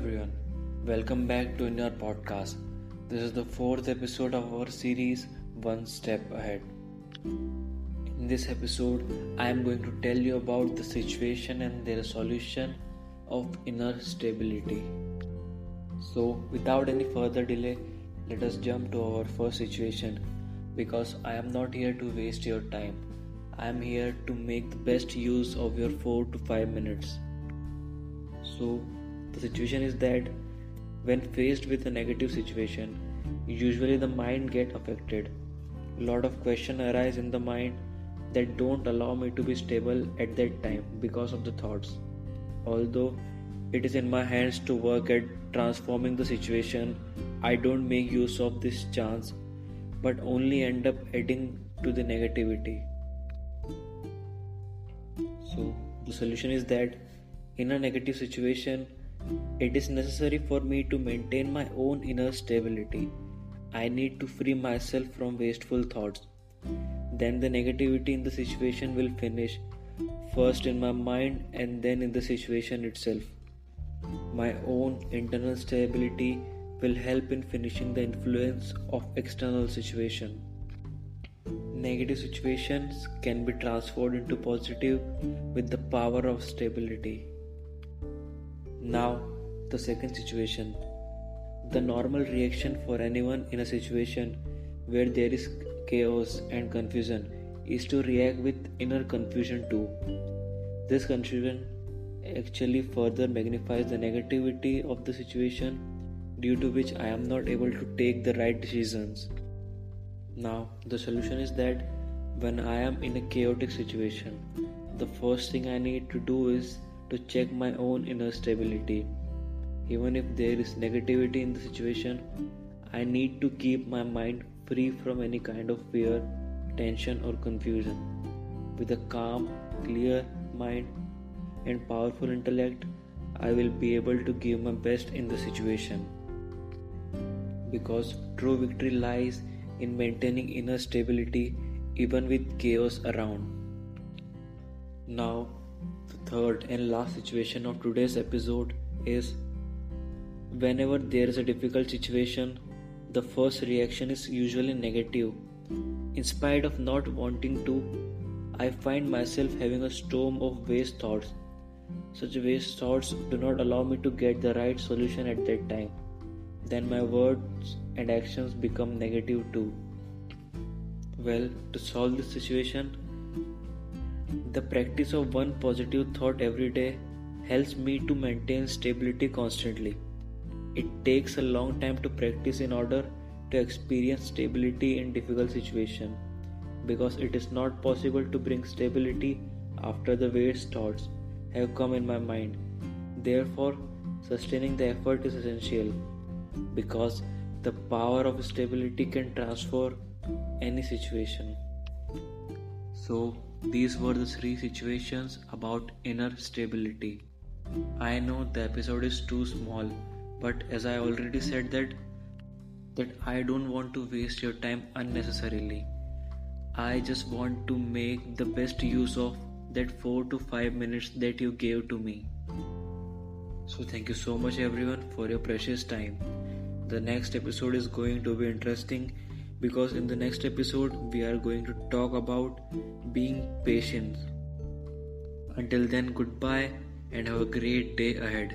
everyone, welcome back to Inner Podcast. This is the fourth episode of our series One Step Ahead. In this episode, I am going to tell you about the situation and their solution of inner stability. So, without any further delay, let us jump to our first situation because I am not here to waste your time. I am here to make the best use of your 4 to 5 minutes. So, the situation is that when faced with a negative situation, usually the mind get affected. A lot of questions arise in the mind that don't allow me to be stable at that time because of the thoughts. Although it is in my hands to work at transforming the situation, I don't make use of this chance but only end up adding to the negativity. So, the solution is that in a negative situation, it is necessary for me to maintain my own inner stability. I need to free myself from wasteful thoughts. Then the negativity in the situation will finish, first in my mind and then in the situation itself. My own internal stability will help in finishing the influence of external situation. Negative situations can be transformed into positive with the power of stability. Now, the second situation. The normal reaction for anyone in a situation where there is chaos and confusion is to react with inner confusion too. This confusion actually further magnifies the negativity of the situation due to which I am not able to take the right decisions. Now, the solution is that when I am in a chaotic situation, the first thing I need to do is to check my own inner stability. Even if there is negativity in the situation, I need to keep my mind free from any kind of fear, tension, or confusion. With a calm, clear mind and powerful intellect, I will be able to give my best in the situation. Because true victory lies in maintaining inner stability even with chaos around. Now, the third and last situation of today's episode is whenever there is a difficult situation, the first reaction is usually negative. In spite of not wanting to, I find myself having a storm of waste thoughts. Such waste thoughts do not allow me to get the right solution at that time. Then my words and actions become negative too. Well, to solve this situation, the practice of one positive thought every day helps me to maintain stability constantly. It takes a long time to practice in order to experience stability in difficult situations because it is not possible to bring stability after the waste thoughts have come in my mind. Therefore, sustaining the effort is essential because the power of stability can transform any situation. So, these were the three situations about inner stability. I know the episode is too small, but as I already said that that I don't want to waste your time unnecessarily. I just want to make the best use of that 4 to 5 minutes that you gave to me. So thank you so much everyone for your precious time. The next episode is going to be interesting because in the next episode we are going to talk about being patient. Until then, goodbye and have a great day ahead.